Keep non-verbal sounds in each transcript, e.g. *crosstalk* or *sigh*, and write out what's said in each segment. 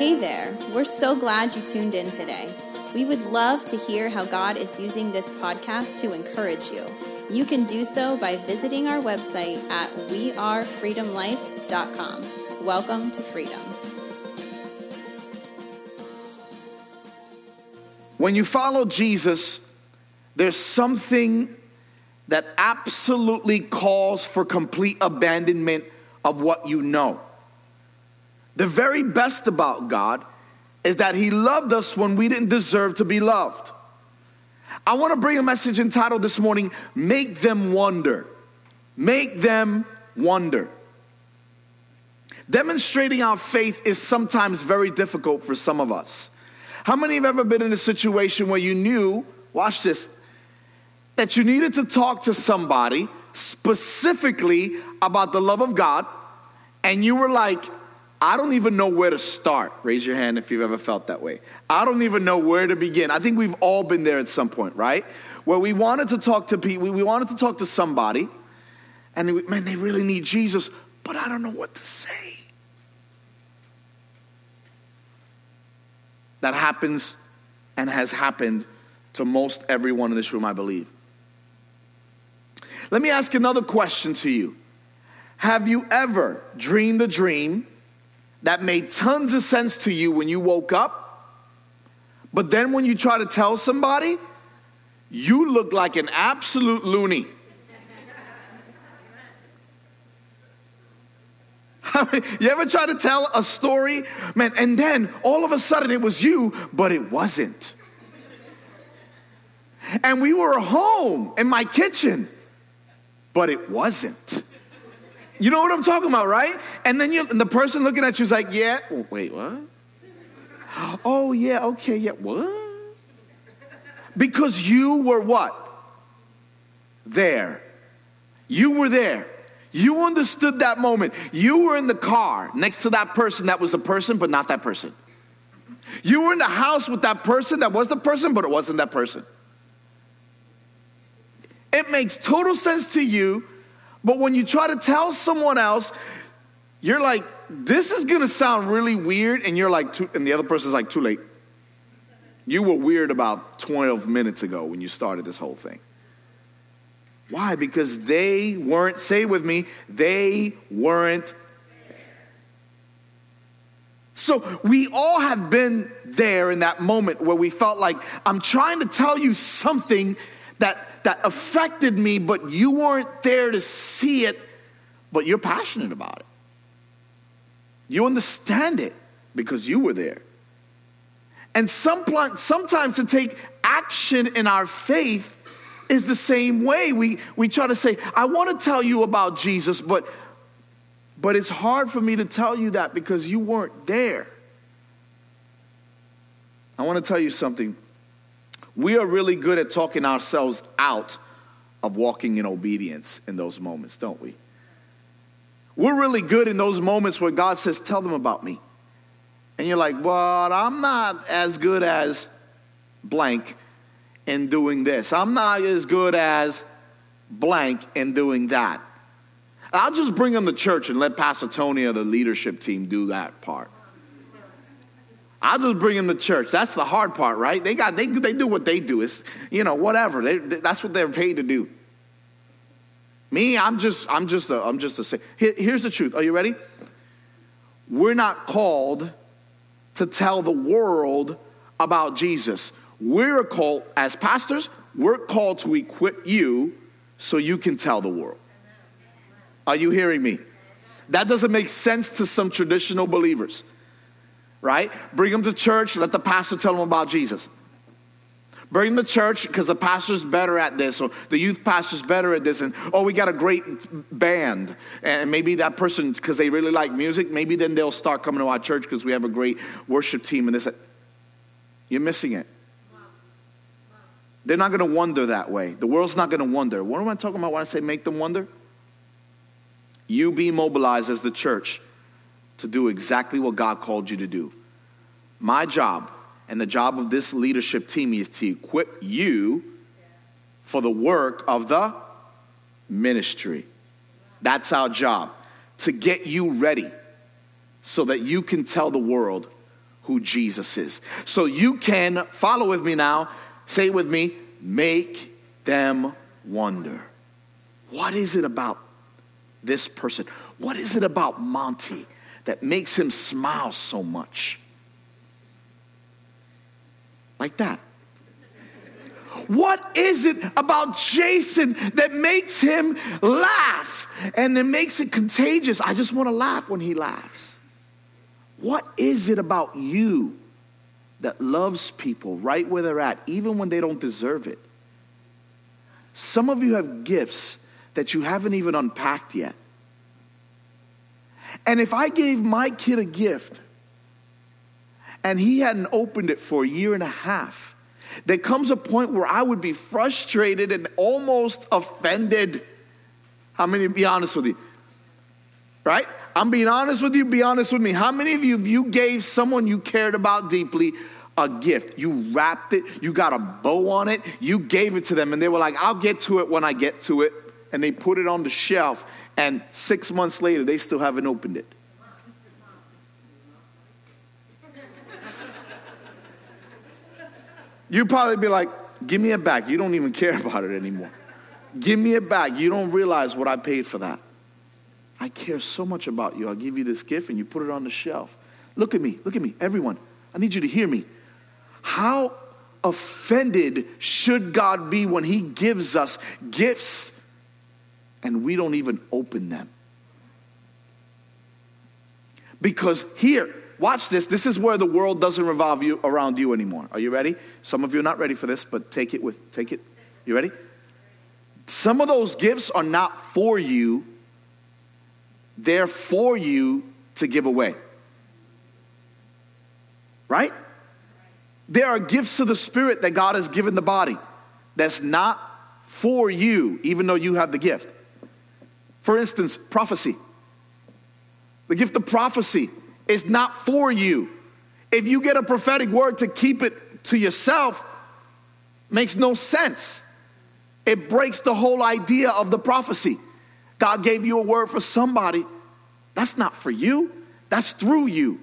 Hey there, we're so glad you tuned in today. We would love to hear how God is using this podcast to encourage you. You can do so by visiting our website at wearefreedomlife.com. Welcome to freedom. When you follow Jesus, there's something that absolutely calls for complete abandonment of what you know. The very best about God is that He loved us when we didn't deserve to be loved. I want to bring a message entitled this morning, Make Them Wonder. Make Them Wonder. Demonstrating our faith is sometimes very difficult for some of us. How many have ever been in a situation where you knew, watch this, that you needed to talk to somebody specifically about the love of God, and you were like, I don't even know where to start. Raise your hand if you've ever felt that way. I don't even know where to begin. I think we've all been there at some point, right? Where we wanted to talk to people, we wanted to talk to somebody, and man, they really need Jesus, but I don't know what to say. That happens and has happened to most everyone in this room, I believe. Let me ask another question to you. Have you ever dreamed a dream that made tons of sense to you when you woke up, but then when you try to tell somebody, you look like an absolute loony? *laughs* you ever try to tell a story, man, and then all of a sudden it was you, but it wasn't. And we were home in my kitchen but it wasn't. You know what I'm talking about, right? And then you, and the person looking at you is like, yeah, wait, what? Oh, yeah, okay, yeah, what? Because you were what? There. You were there. You understood that moment. You were in the car next to that person that was the person, but not that person. You were in the house with that person that was the person, but it wasn't that person. It makes total sense to you, but when you try to tell someone else, you're like, this is gonna sound really weird, and you're like, and the other person's like, too late. You were weird about 12 minutes ago when you started this whole thing. Why? Because they weren't, say with me, they weren't. So we all have been there in that moment where we felt like, I'm trying to tell you something that, that affected me, but you weren't there to see it, but you're passionate about it. You understand it because you were there. And some, sometimes to take action in our faith is the same way. We, we try to say, I want to tell you about Jesus, but, but it's hard for me to tell you that because you weren't there. I want to tell you something. We are really good at talking ourselves out of walking in obedience in those moments, don't we? We're really good in those moments where God says, Tell them about me. And you're like, But I'm not as good as blank in doing this. I'm not as good as blank in doing that. I'll just bring them to church and let Pastor Tony or the leadership team do that part. I'll just bring them to church. That's the hard part, right? They got they they do what they do. It's you know whatever. They, that's what they're paid to do. Me, I'm just I'm just a I'm just a. Here, here's the truth. Are you ready? We're not called to tell the world about Jesus. We're called as pastors. We're called to equip you so you can tell the world. Are you hearing me? That doesn't make sense to some traditional believers right? Bring them to church, let the pastor tell them about Jesus. Bring them to church because the pastor's better at this, or the youth pastor's better at this, and oh, we got a great band. And maybe that person, because they really like music, maybe then they'll start coming to our church because we have a great worship team and this. Uh, you're missing it. They're not going to wonder that way. The world's not going to wonder. What am I talking about when I say make them wonder? You be mobilized as the church to do exactly what God called you to do. My job and the job of this leadership team is to equip you for the work of the ministry. That's our job, to get you ready so that you can tell the world who Jesus is. So you can follow with me now. Say with me, make them wonder. What is it about this person? What is it about Monty that makes him smile so much? Like that. What is it about Jason that makes him laugh and that makes it contagious? I just want to laugh when he laughs. What is it about you that loves people right where they're at, even when they don't deserve it? Some of you have gifts that you haven't even unpacked yet. And if I gave my kid a gift and he hadn't opened it for a year and a half, there comes a point where I would be frustrated and almost offended. How many, be honest with you? Right? I'm being honest with you, be honest with me. How many of you, if you gave someone you cared about deeply a gift, you wrapped it, you got a bow on it, you gave it to them, and they were like, I'll get to it when I get to it, and they put it on the shelf, and six months later, they still haven't opened it. *laughs* You'd probably be like, Give me it back. You don't even care about it anymore. Give me it back. You don't realize what I paid for that. I care so much about you. I'll give you this gift and you put it on the shelf. Look at me. Look at me. Everyone. I need you to hear me. How offended should God be when He gives us gifts and we don't even open them? Because here, watch this. This is where the world doesn't revolve you around you anymore. Are you ready? Some of you are not ready for this, but take it with take it. You ready? Some of those gifts are not for you. They're for you to give away. Right? There are gifts of the Spirit that God has given the body that's not for you, even though you have the gift. For instance, prophecy. The gift of prophecy is not for you. If you get a prophetic word to keep it to yourself, makes no sense. It breaks the whole idea of the prophecy. God gave you a word for somebody. That's not for you, that's through you.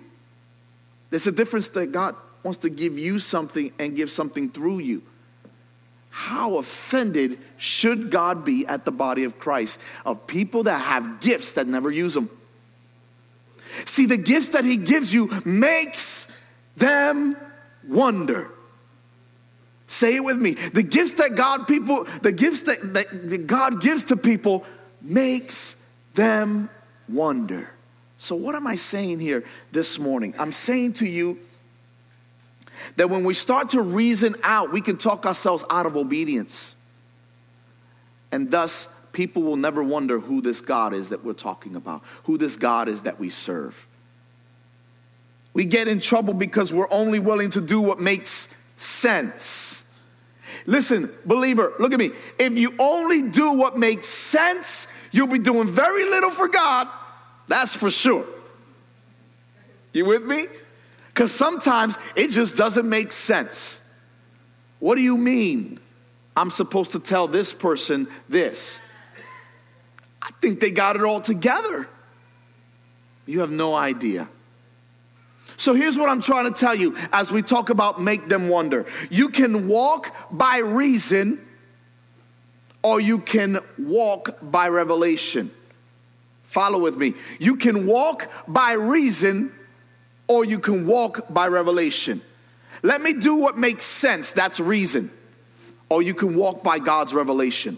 There's a difference that God wants to give you something and give something through you. How offended should God be at the body of Christ of people that have gifts that never use them? See, the gifts that He gives you makes them wonder. Say it with me. The gifts that God people, the gifts that, that, that God gives to people makes them wonder. So, what am I saying here this morning? I'm saying to you that when we start to reason out, we can talk ourselves out of obedience. And thus, people will never wonder who this God is that we're talking about, who this God is that we serve. We get in trouble because we're only willing to do what makes sense. Listen, believer, look at me. If you only do what makes sense, you'll be doing very little for God. That's for sure. You with me? Because sometimes it just doesn't make sense. What do you mean I'm supposed to tell this person this? I think they got it all together. You have no idea. So here's what I'm trying to tell you as we talk about make them wonder. You can walk by reason or you can walk by revelation. Follow with me. You can walk by reason or you can walk by revelation. Let me do what makes sense, that's reason. Or you can walk by God's revelation.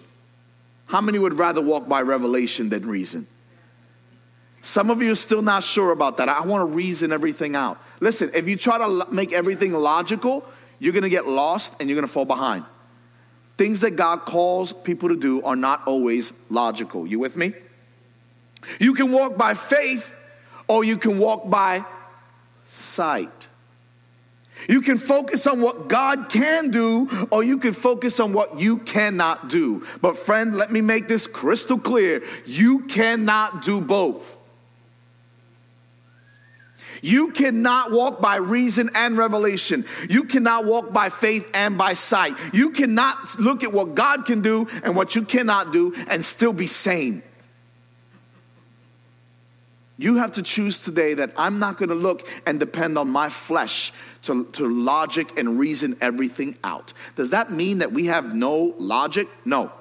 How many would rather walk by revelation than reason? Some of you are still not sure about that. I want to reason everything out. Listen, if you try to make everything logical, you're going to get lost and you're going to fall behind. Things that God calls people to do are not always logical. You with me? You can walk by faith or you can walk by sight. You can focus on what God can do, or you can focus on what you cannot do. But, friend, let me make this crystal clear you cannot do both. You cannot walk by reason and revelation. You cannot walk by faith and by sight. You cannot look at what God can do and what you cannot do and still be sane. You have to choose today that I'm not going to look and depend on my flesh to, to logic and reason everything out. Does that mean that we have no logic? No.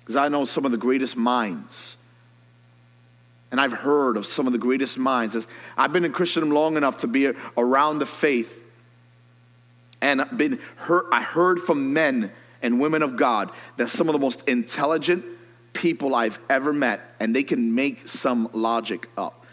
Because I know some of the greatest minds. And I've heard of some of the greatest minds. As I've been a Christian long enough to be around the faith. And been heard, I heard from men and women of God that some of the most intelligent people I've ever met, and they can make some logic up.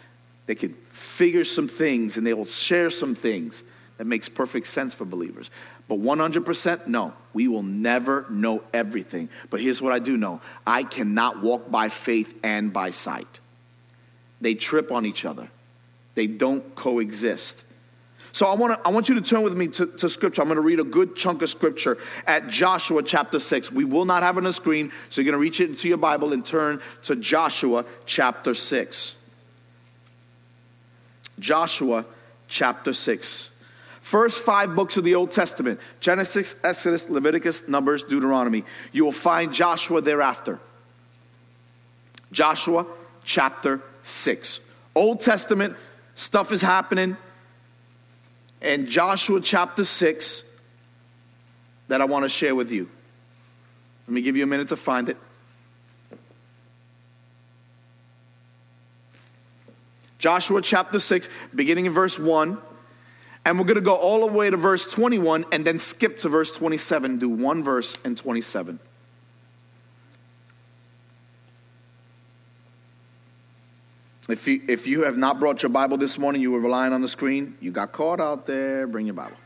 They can figure some things and they will share some things that makes perfect sense for believers. But 100%, no, we will never know everything. But here's what I do know I cannot walk by faith and by sight. They trip on each other, they don't coexist. So I want, to, I want you to turn with me to, to scripture. I'm going to read a good chunk of scripture at Joshua chapter 6. We will not have it on the screen, so you're going to reach it into your Bible and turn to Joshua chapter 6. Joshua chapter 6. First five books of the Old Testament Genesis, Exodus, Leviticus, Numbers, Deuteronomy. You will find Joshua thereafter. Joshua chapter 6. Old Testament, stuff is happening in Joshua chapter 6 that I want to share with you. Let me give you a minute to find it. Joshua chapter 6, beginning in verse 1. And we're going to go all the way to verse 21 and then skip to verse 27, do one verse and 27. If you, if you have not brought your Bible this morning, you were relying on the screen, you got caught out there, bring your Bible.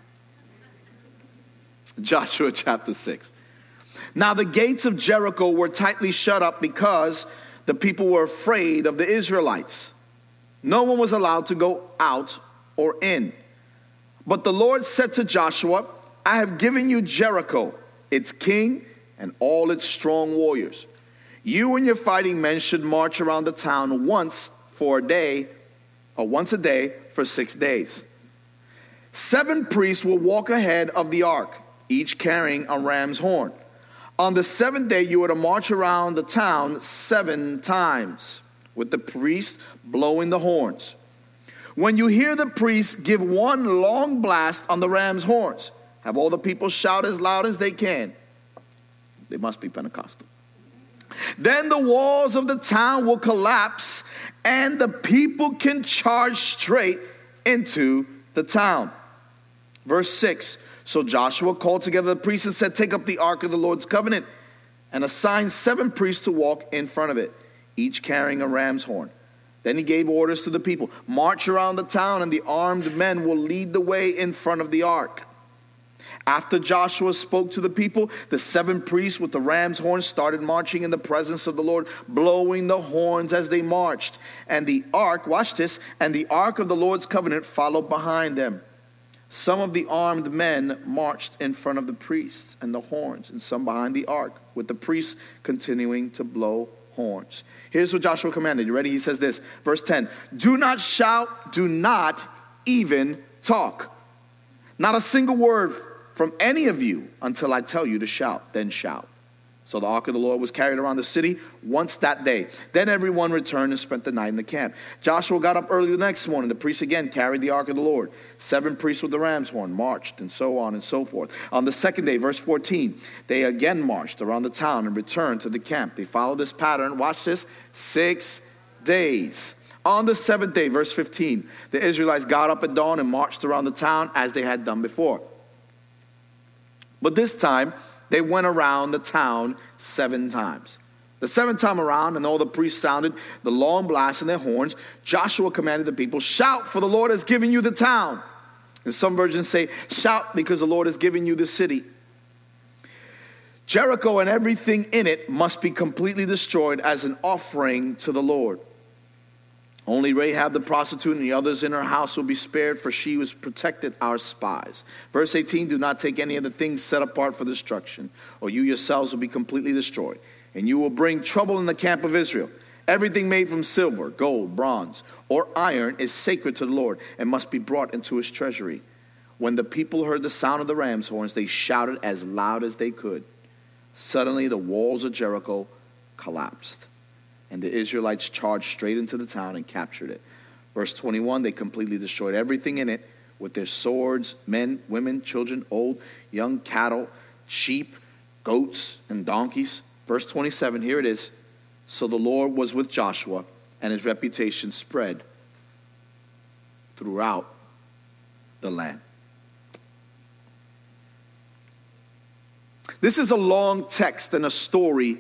*laughs* Joshua chapter 6. Now the gates of Jericho were tightly shut up because the people were afraid of the Israelites. No one was allowed to go out or in. But the Lord said to Joshua, I have given you Jericho, its king, and all its strong warriors. You and your fighting men should march around the town once for a day, or once a day for six days. Seven priests will walk ahead of the ark, each carrying a ram's horn. On the seventh day, you are to march around the town seven times, with the priests blowing the horns. When you hear the priests give one long blast on the ram's horns, have all the people shout as loud as they can. They must be Pentecostal. Then the walls of the town will collapse and the people can charge straight into the town. Verse 6 So Joshua called together the priests and said, Take up the ark of the Lord's covenant, and assign seven priests to walk in front of it, each carrying a ram's horn. Then he gave orders to the people March around the town, and the armed men will lead the way in front of the ark. After Joshua spoke to the people, the seven priests with the ram's horns started marching in the presence of the Lord, blowing the horns as they marched. And the ark, watch this, and the ark of the Lord's covenant followed behind them. Some of the armed men marched in front of the priests and the horns, and some behind the ark, with the priests continuing to blow horns. Here's what Joshua commanded. You ready? He says this, verse 10 Do not shout, do not even talk. Not a single word from any of you until I tell you to shout. Then shout. So the ark of the Lord was carried around the city once that day. Then everyone returned and spent the night in the camp. Joshua got up early the next morning. The priests again carried the ark of the Lord. Seven priests with the ram's horn marched, and so on and so forth. On the second day, verse 14, they again marched around the town and returned to the camp. They followed this pattern, watch this, six days. On the seventh day, verse 15, the Israelites got up at dawn and marched around the town as they had done before. But this time, they went around the town seven times. The seventh time around, and all the priests sounded the long blast in their horns, Joshua commanded the people, Shout, for the Lord has given you the town. And some versions say, Shout, because the Lord has given you the city. Jericho and everything in it must be completely destroyed as an offering to the Lord. Only Rahab the prostitute and the others in her house will be spared, for she was protected our spies. Verse 18 Do not take any of the things set apart for destruction, or you yourselves will be completely destroyed. And you will bring trouble in the camp of Israel. Everything made from silver, gold, bronze, or iron is sacred to the Lord and must be brought into his treasury. When the people heard the sound of the ram's horns, they shouted as loud as they could. Suddenly, the walls of Jericho collapsed And the Israelites charged straight into the town and captured it. Verse 21 they completely destroyed everything in it with their swords men, women, children, old, young, cattle, sheep, goats, and donkeys. Verse 27 here it is. So the Lord was with Joshua, and his reputation spread throughout the land. This is a long text and a story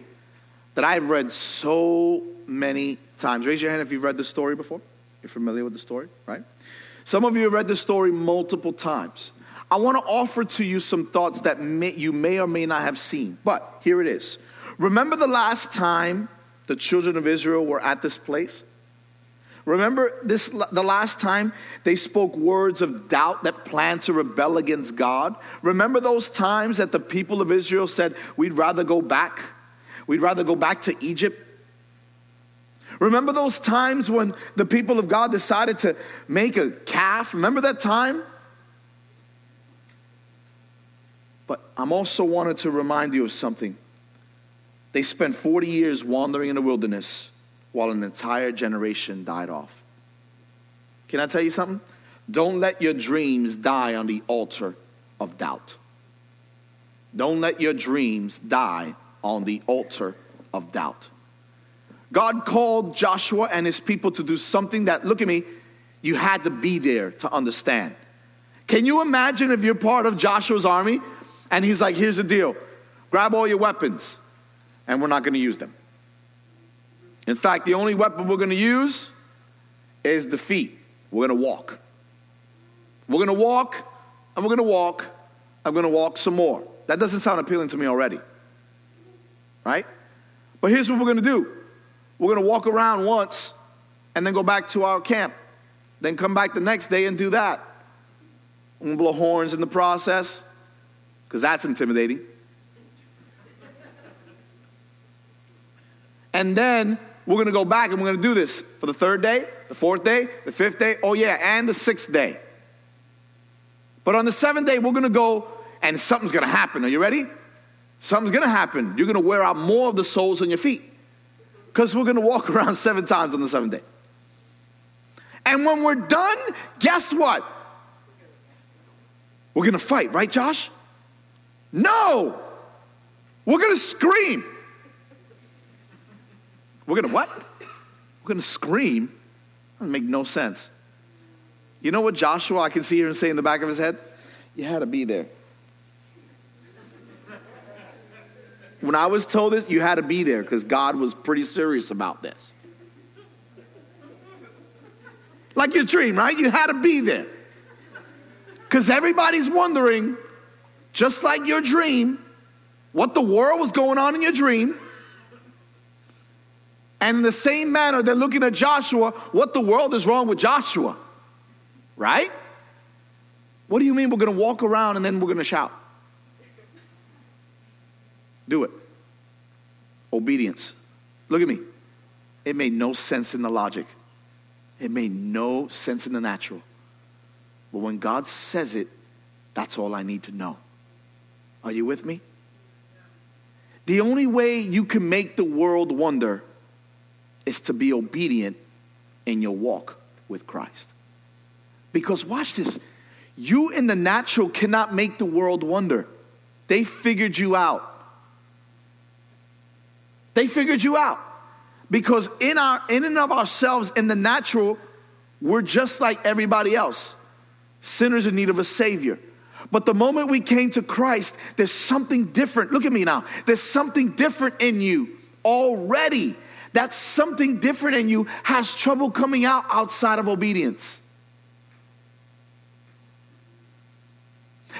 that I've read so many times. Raise your hand if you've read the story before. You're familiar with the story, right? Some of you have read the story multiple times. I want to offer to you some thoughts that may, you may or may not have seen, but here it is. Remember the last time the children of Israel were at this place? Remember this the last time they spoke words of doubt that planned to rebel against God? Remember those times that the people of Israel said, We'd rather go back? We'd rather go back to Egypt? Remember those times when the people of God decided to make a calf? Remember that time? But I'm also wanted to remind you of something. They spent 40 years wandering in the wilderness while an entire generation died off. Can I tell you something? Don't let your dreams die on the altar of doubt. Don't let your dreams die on the altar of doubt. God called Joshua and his people to do something that, look at me, you had to be there to understand. Can you imagine if you're part of Joshua's army and he's like, here's the deal grab all your weapons and we're not going to use them? In fact, the only weapon we're going to use is the feet. We're going to walk. We're going to walk, and we're going to walk. I'm going to walk some more. That doesn't sound appealing to me already. Right? But here's what we're to do we're to walk around once and then go back to our camp. Then come back the next day and do that. I'm to blow horns in the process because that's intimidating. And then we're to go back and we're to do this for the third day, the fourth day, the fifth day, oh yeah, and the sixth day. But on the seventh day, we're to go and something's to happen. Are you ready? Something's to happen. You're to wear out more of the soles on your feet because we're to walk *laughs* around seven times on the seventh day. And when we're done, guess what? We're to fight, right, Josh? No! We're to scream. We're to what? We're to scream? Doesn't make no sense. You know what Joshua, I can see here and say in the back of his head? You had to be there. When I was told this, you had to be there because God was pretty serious about this. Like your dream, right? You had to be there. Because everybody's wondering, just like your dream, what the world was going on in your dream. And in the same manner, they're looking at Joshua, what the world is wrong with Joshua? Right? What do you mean we're going to walk around and then we're going to shout? Do it. Obedience. Look at me. It made no sense in the logic, it made no sense in the natural. But when God says it, that's all I need to know. Are you with me? The only way you can make the world wonder is to be obedient in your walk with Christ. Because watch this you in the natural cannot make the world wonder. They figured you out. They figured you out. Because in our in and of ourselves in the natural we're just like everybody else. Sinners in need of a savior. But the moment we came to Christ, there's something different. Look at me now. There's something different in you already that something different in you has trouble coming out outside of obedience.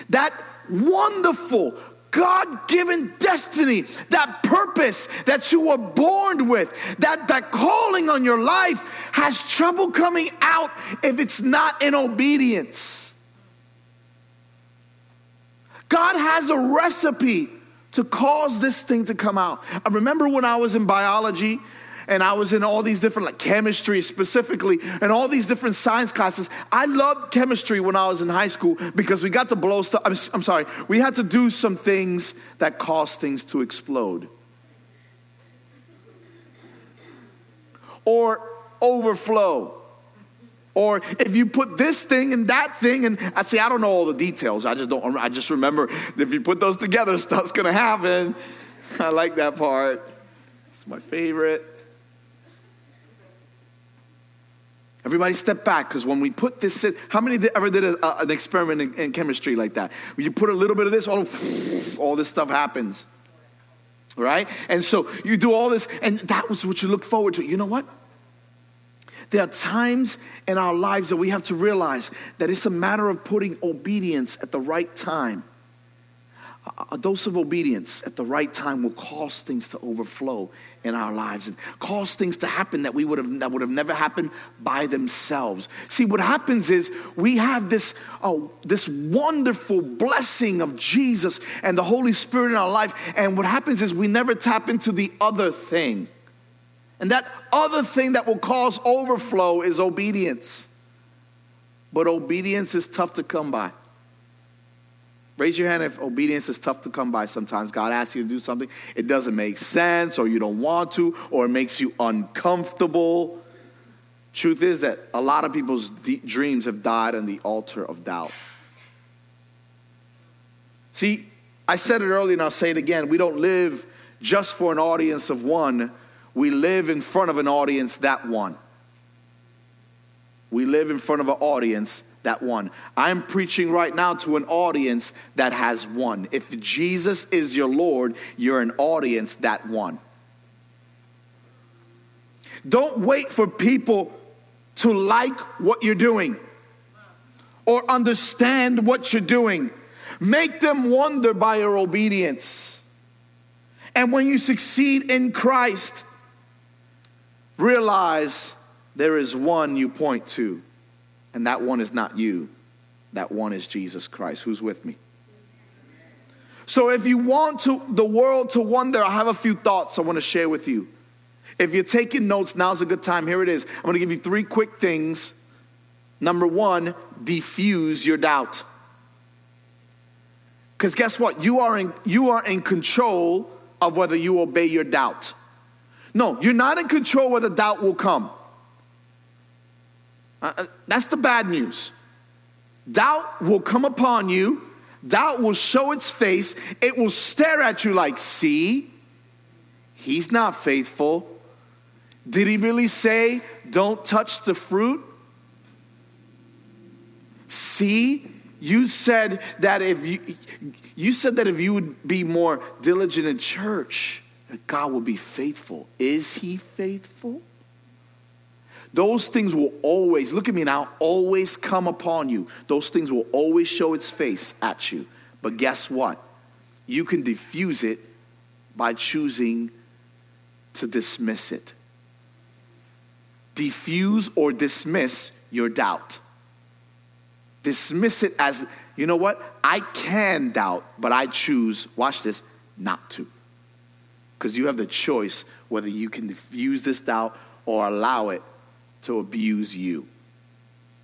That wonderful, God given destiny, that purpose that you were born with, that, that calling on your life has trouble coming out if it's not in obedience. God has a recipe to cause this thing to come out. I remember when I was in biology and I was in all these different, like chemistry specifically, and all these different science classes. I loved chemistry when I was in high school because we got to blow stuff. I'm, I'm sorry, we had to do some things that caused things to explode. or overflow. Or if you put this thing and that thing, and I say, I don't know all the details. I just don't, I just remember if you put those together, *laughs* stuff's gonna happen. I like that part. It's my favorite. Everybody step back because when we put this in, how many ever did a, an experiment in, in, chemistry like that? When you put a little bit of this, all, all this stuff happens. Right? And so you do all this, and that was what you look forward to. You know what? There are times in our lives that we have to realize that it's a matter of putting obedience at the right time. A dose of obedience at the right time will cause things to overflow in our lives and cause things to happen that we would have that would have never happened by themselves. See, what happens is we have this oh, this wonderful blessing of Jesus and the Holy Spirit in our life, and what happens is we never tap into the other thing. And that other thing that will cause overflow is obedience. But obedience is tough to come by. Raise your hand if obedience is tough to come by sometimes. God asks you to do something, it doesn't make sense, or you don't want to, or it makes you uncomfortable. Truth is that a lot of people's de- dreams have died on the altar of doubt. See, I said it earlier and I'll say it again. We don't live just for an audience of one, we live in front of an audience that one. We live in front of an audience that one. I'm preaching right now to an audience that has one. If Jesus is your Lord, you're an audience that one. Don't wait for people to like what you're doing or understand what you're doing. Make them wonder by your obedience. And when you succeed in Christ, realize there is one you point to. And that one is not you, that one is Jesus Christ. Who's with me? So if you want to, the world to wonder, I have a few thoughts I want to share with you. If you're taking notes, now's a good time. Here it is. I'm going to give you three quick things. Number one, defuse your doubt. Because guess what? You are, in, you are in control of whether you obey your doubt. No, you're not in control whether doubt will come. Uh, uh, that's the bad news. Doubt will come upon you, doubt will show its face, it will stare at you like, see, he's not faithful. Did he really say, don't touch the fruit? See, you said that if you you said that if you would be more diligent in church, God would be faithful. Is he faithful? Those things will always, look at me now, always come upon you. Those things will always show its face at you. But guess what? You can diffuse it by choosing to dismiss it. Diffuse or dismiss your doubt. Dismiss it as, you know what? I can doubt, but I choose, watch this, not to. Because you have the choice whether you can diffuse this doubt or allow it to abuse you.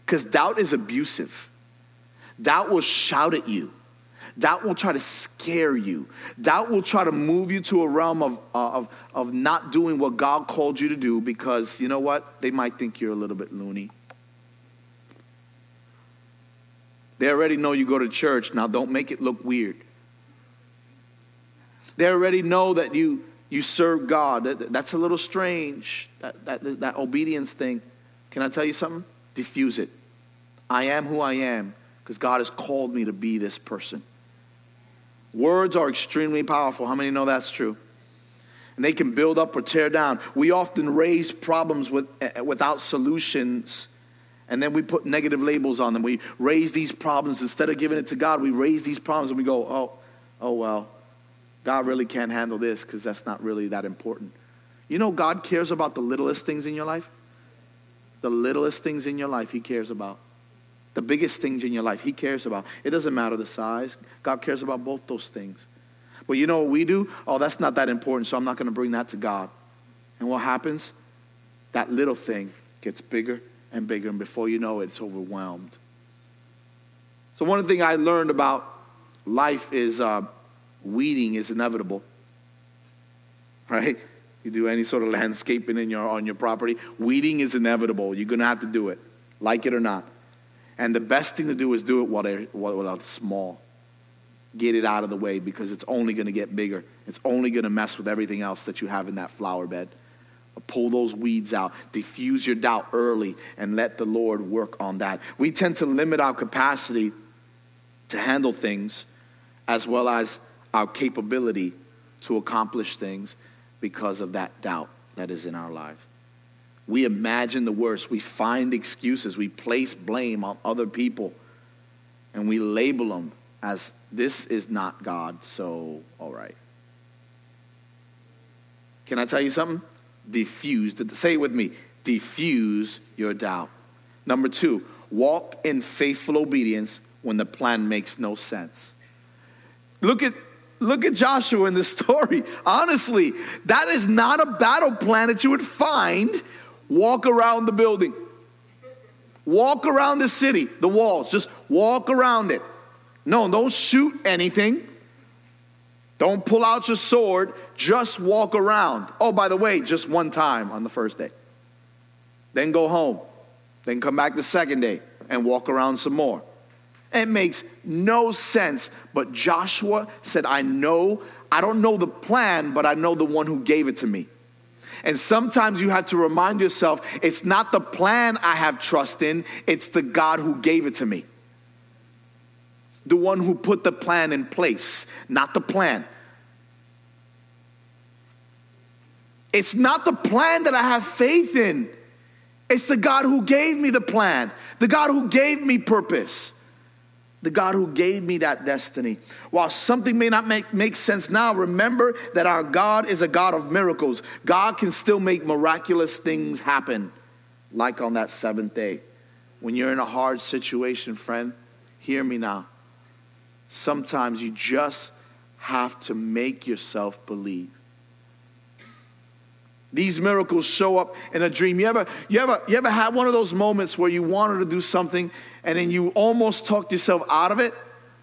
Because doubt is abusive. Doubt will shout at you. Doubt will try to scare you. Doubt will try to move you to a realm of, uh, of, of not doing what God called you to do because, you know what? They might think you're a little bit loony. They already know you go to church. Now, don't make it look weird. They already know that you, you serve God. That's a little strange, that, that, that obedience thing. Can I tell you something? Diffuse it. I am who I am because God has called me to be this person. Words are extremely powerful. How many know that's true? And they can build up or tear down. We often raise problems with, uh, without solutions, and then we put negative labels on them. We raise these problems instead of giving it to God. We raise these problems and we go, "Oh, oh well, God really can't handle this because that's not really that important." You know, God cares about the littlest things in your life. The littlest things in your life, He cares about. The biggest things in your life, He cares about. It doesn't matter the size, God cares about both those things. But you know what we do? Oh, that's not that important, so I'm not going to bring that to God. And what happens? That little thing gets bigger and bigger, and before you know it, it's overwhelmed. So, one thing I learned about life is uh, weeding is inevitable, right? You do any sort of landscaping in your, on your property, weeding is inevitable. You're going to have to do it, like it or not. And the best thing to do is do it while, they're, while it's small. Get it out of the way because it's only going to get bigger. It's only going to mess with everything else that you have in that flower bed. Pull those weeds out, diffuse your doubt early, and let the Lord work on that. We tend to limit our capacity to handle things as well as our capability to accomplish things because of that doubt that is in our life. We imagine the worst. We find excuses. We place blame on other people. And we label them as this is not God, so all right. Can I tell you something? Diffuse. Say it with me. Diffuse your doubt. Number two, walk in faithful obedience when the plan makes no sense. Look at look at Joshua in the story. Honestly, that is not a battle plan that you would find walk around the building. Walk around the city, the walls, just walk around it. No, don't shoot anything. Don't pull out your sword, just walk around. Oh, by the way, just one time on the first day. Then go home. Then come back the second day and walk around some more. It makes no sense. But Joshua said, I know, I don't know the plan, but I know the one who gave it to me. And sometimes you have to remind yourself it's not the plan I have trust in, it's the God who gave it to me the one who put the plan in place, not the plan. It's not the plan that I have faith in. It's the God who gave me the plan, the God who gave me purpose, the God who gave me that destiny. While something may not make, make sense now, remember that our God is a God of miracles. God can still make miraculous things happen, like on that seventh day. When you're in a hard situation, friend, hear me now. Sometimes you just have to make yourself believe. These miracles show up in a dream. You ever, you ever, you ever had one of those moments where you wanted to do something and then you almost talked yourself out of it,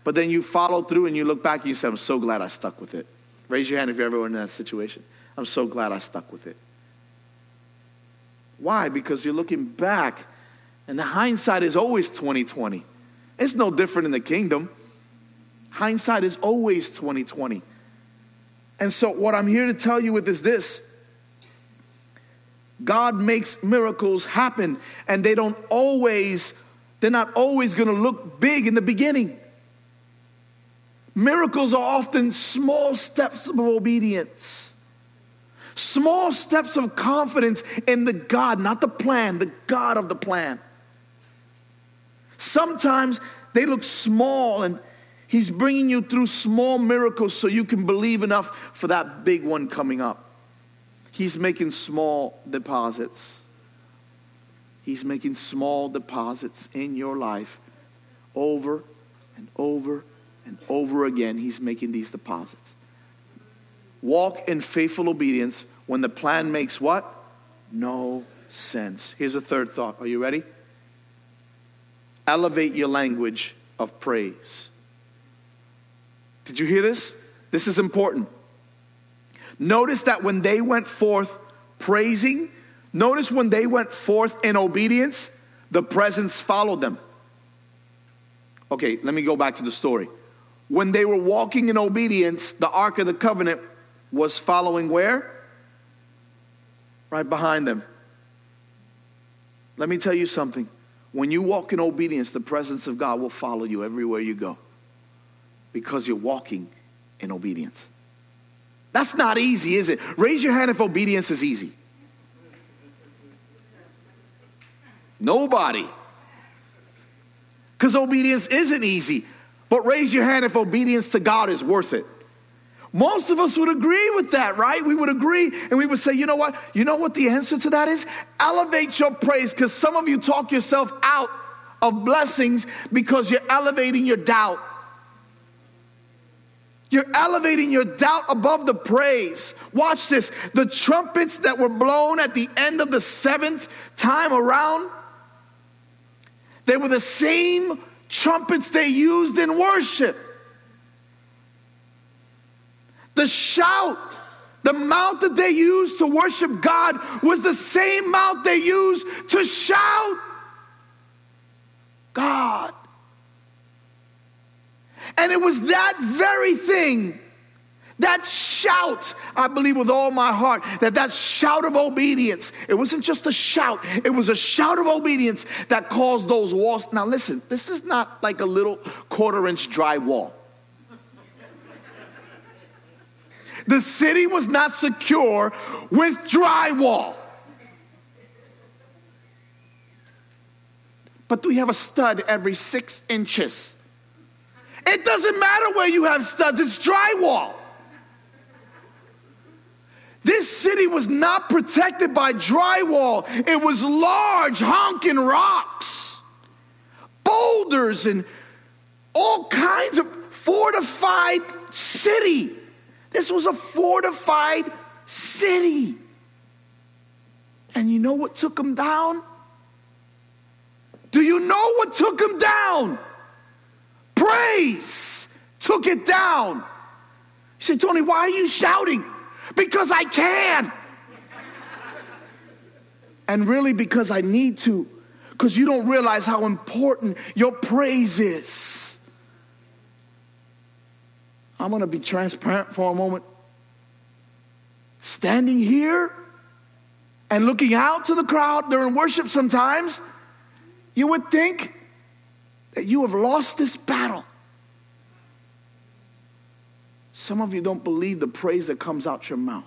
but then you follow through and you look back and you say, I'm so glad I stuck with it. Raise your hand if you're ever in that situation. I'm so glad I stuck with it. Why? Because you're looking back and the hindsight is always 2020. It's no different in the kingdom. Hindsight is always 2020. And so, what I'm here to tell you with is this God makes miracles happen, and they don't always, they're not always gonna look big in the beginning. Miracles are often small steps of obedience, small steps of confidence in the God, not the plan, the God of the plan. Sometimes they look small and He's bringing you through small miracles so you can believe enough for that big one coming up. He's making small deposits. He's making small deposits in your life over and over and over again. He's making these deposits. Walk in faithful obedience when the plan makes what? No sense. Here's a third thought. Are you ready? Elevate your language of praise. Did you hear this? This is important. Notice that when they went forth praising, notice when they went forth in obedience, the presence followed them. Okay, let me go back to the story. When they were walking in obedience, the Ark of the Covenant was following where? Right behind them. Let me tell you something. When you walk in obedience, the presence of God will follow you everywhere you go because you're walking in obedience. That's not easy, is it? Raise your hand if obedience is easy. Nobody. Because obedience isn't easy. But raise your hand if obedience to God is worth it. Most of us would agree with that, right? We would agree and we would say, you know what? You know what the answer to that is? Elevate your praise because some of you talk yourself out of blessings because you're elevating your doubt. You're elevating your doubt above the praise. Watch this. The trumpets that were blown at the end of the seventh time around, they were the same trumpets they used in worship. The shout the mouth that they used to worship God was the same mouth they used to shout God. And it was that very thing, that shout, I believe with all my heart, that that shout of obedience, it wasn't just a shout, it was a shout of obedience that caused those walls. Now listen, this is not like a little quarter inch dry wall. The city was not secure with drywall. But we have a stud every six inches. It doesn't matter where you have studs, it's drywall. This city was not protected by drywall, it was large, honking rocks, boulders, and all kinds of fortified city. This was a fortified city. And you know what took them down? Do you know what took them down? Praise took it down. You said, Tony, why are you shouting? Because I can. and really, because I need to. Because you don't realize how important your praise is. I'm going to be transparent for a moment. Standing here and looking out to the crowd during worship sometimes, you would think that you have lost this battle. Some of you don't believe the praise that comes out your mouth.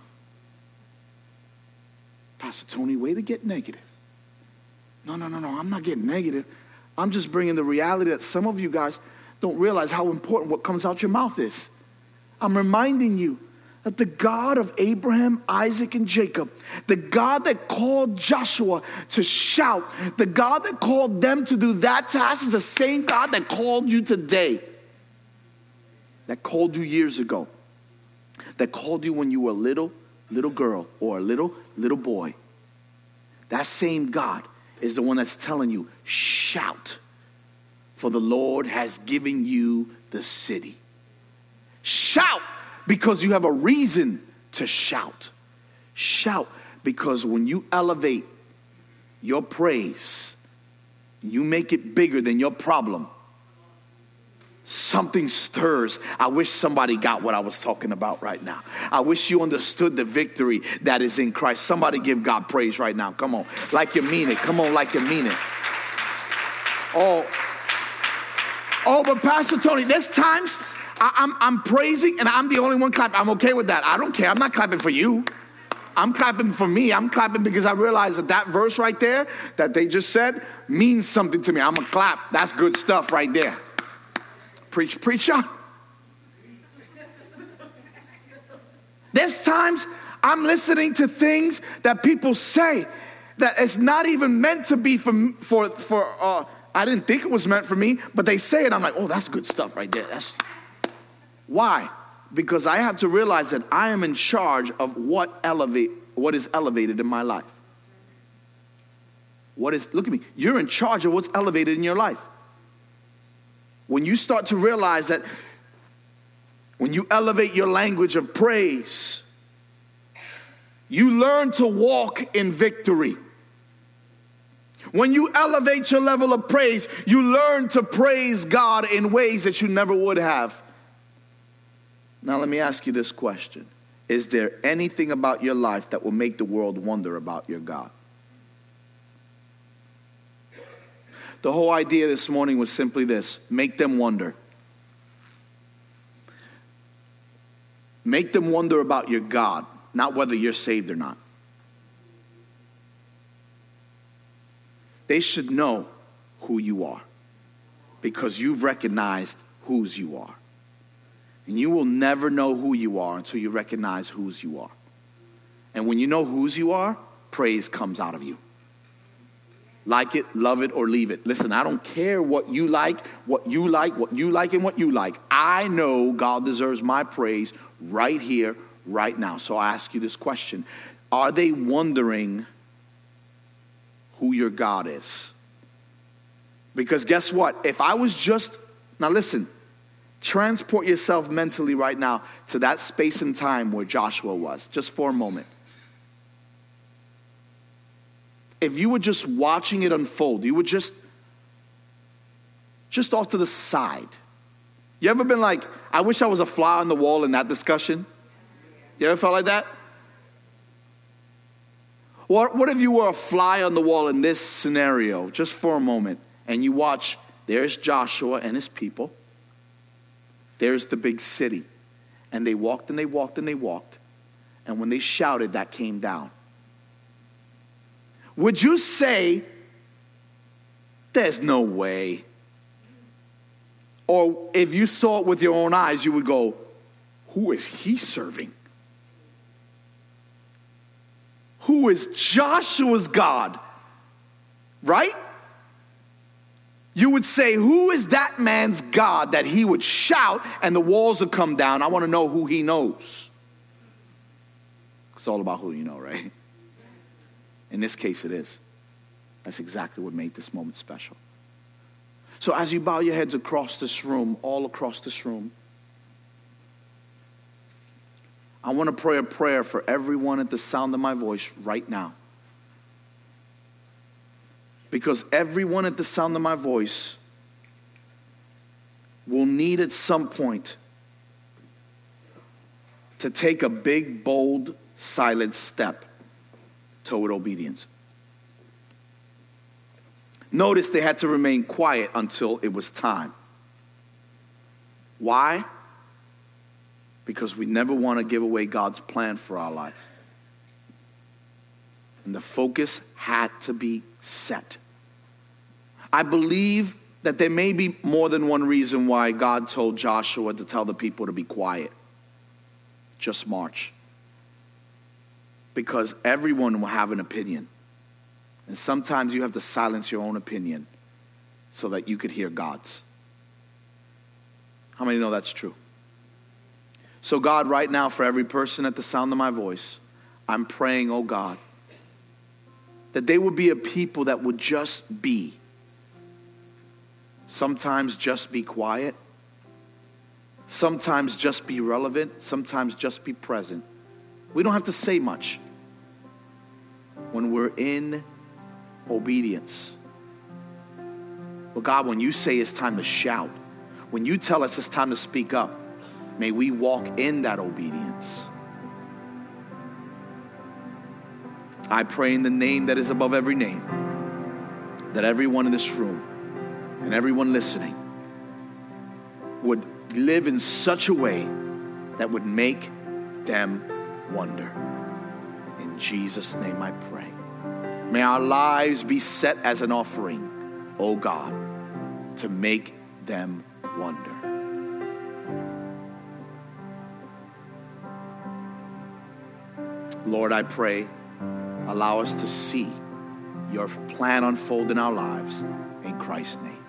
Pastor Tony, way to get negative. No, no, no, no, I'm not getting negative. I'm just bringing the reality that some of you guys don't realize how important what comes out your mouth is. I'm reminding you that the God of Abraham, Isaac, and Jacob, the God that called Joshua to shout, the God that called them to do that task is the same God that called you today, that called you years ago, that called you when you were a little, little girl or a little, little boy. That same God is the one that's telling you, shout, for the Lord has given you the city. Shout because you have a reason to shout. Shout because when you elevate your praise, you make it bigger than your problem. Something stirs. I wish somebody got what I was talking about right now. I wish you understood the victory that is in Christ. Somebody give God praise right now. Come on, like you mean it. Come on, like you mean it. Oh, oh, but Pastor Tony, there's times I, am praising and I'm the only one clapping. I'm okay with that. I don't care. I'm not clapping for you. I'm clapping for me. I'm clapping because I realize that that verse right there that they just said means something to me. I'm a clap. That's good stuff right there. Preach, preacher. There's times I'm listening to things that people say that it's not even meant to be for for for. Uh, I didn't think it was meant for me, but they say it. I'm like, oh, that's good stuff right there. That's why? Because I have to realize that I am in charge of what elevate what is elevated in my life. What is look at me. You're in charge of what's elevated in your life. When you start to realize that when you elevate your language of praise, you learn to walk in victory. When you elevate your level of praise, you learn to praise God in ways that you never would have. Now, let me ask you this question Is there anything about your life that will make the world wonder about your God? The whole idea this morning was simply this make them wonder. Make them wonder about your God, not whether you're saved or not. They should know who you are because you've recognized whose you are. And you will never know who you are until you recognize whose you are. And when you know whose you are, praise comes out of you. Like it, love it, or leave it. Listen, I don't care what you like, what you like, what you like, and what you like. I know God deserves my praise right here, right now. So I ask you this question Are they wondering who your God is? Because guess what? If I was just, now listen, Transport yourself mentally right now to that space and time where Joshua was, just for a moment. If you were just watching it unfold, you were just just off to the side. You ever been like, I wish I was a fly on the wall in that discussion? You ever felt like that? What, what if you were a fly on the wall in this scenario, just for a moment, and you watch, there's Joshua and his people, there's the big city, and they walked and they walked and they walked, and when they shouted, that came down. Would you say, there's no way? Or if you saw it with your own eyes, you would go, who is he serving? who is Joshua's God, right? You would say, Who is that man's God that he would shout and the walls would come down? I want to know who he knows. It's all about who you know, right? In this case, it is. That's exactly what made this moment special. So, as you bow your heads across this room, all across this room, I want to pray a prayer for everyone at the sound of my voice right now. Because everyone at the sound of my voice will need at some point to take a big, bold, silent step toward obedience. Notice they had to remain quiet until it was time. Why? because we never want to give away God's plan for our life. And the focus had to be set. I believe that there may be more than one reason why God told Joshua to tell the people to be quiet. Just march. Because everyone will have an opinion. And sometimes you have to silence your own opinion so that you could hear God's. How many know that's true? So, God, right now, for every person at the sound of my voice, I'm praying, oh God, that they would be a people that would just be. Sometimes just be quiet, sometimes just be relevant, sometimes just be present. We don't have to say much when we're in obedience. But God, when you say it's time to shout, when you tell us it's time to speak up, May we walk in that obedience. I pray in the name that is above every name that everyone in this room and everyone listening would live in such a way that would make them wonder. In Jesus' name I pray. May our lives be set as an offering, O oh God, to make them wonder. Lord, I pray, allow us to see your plan unfold in our lives. In Christ's name.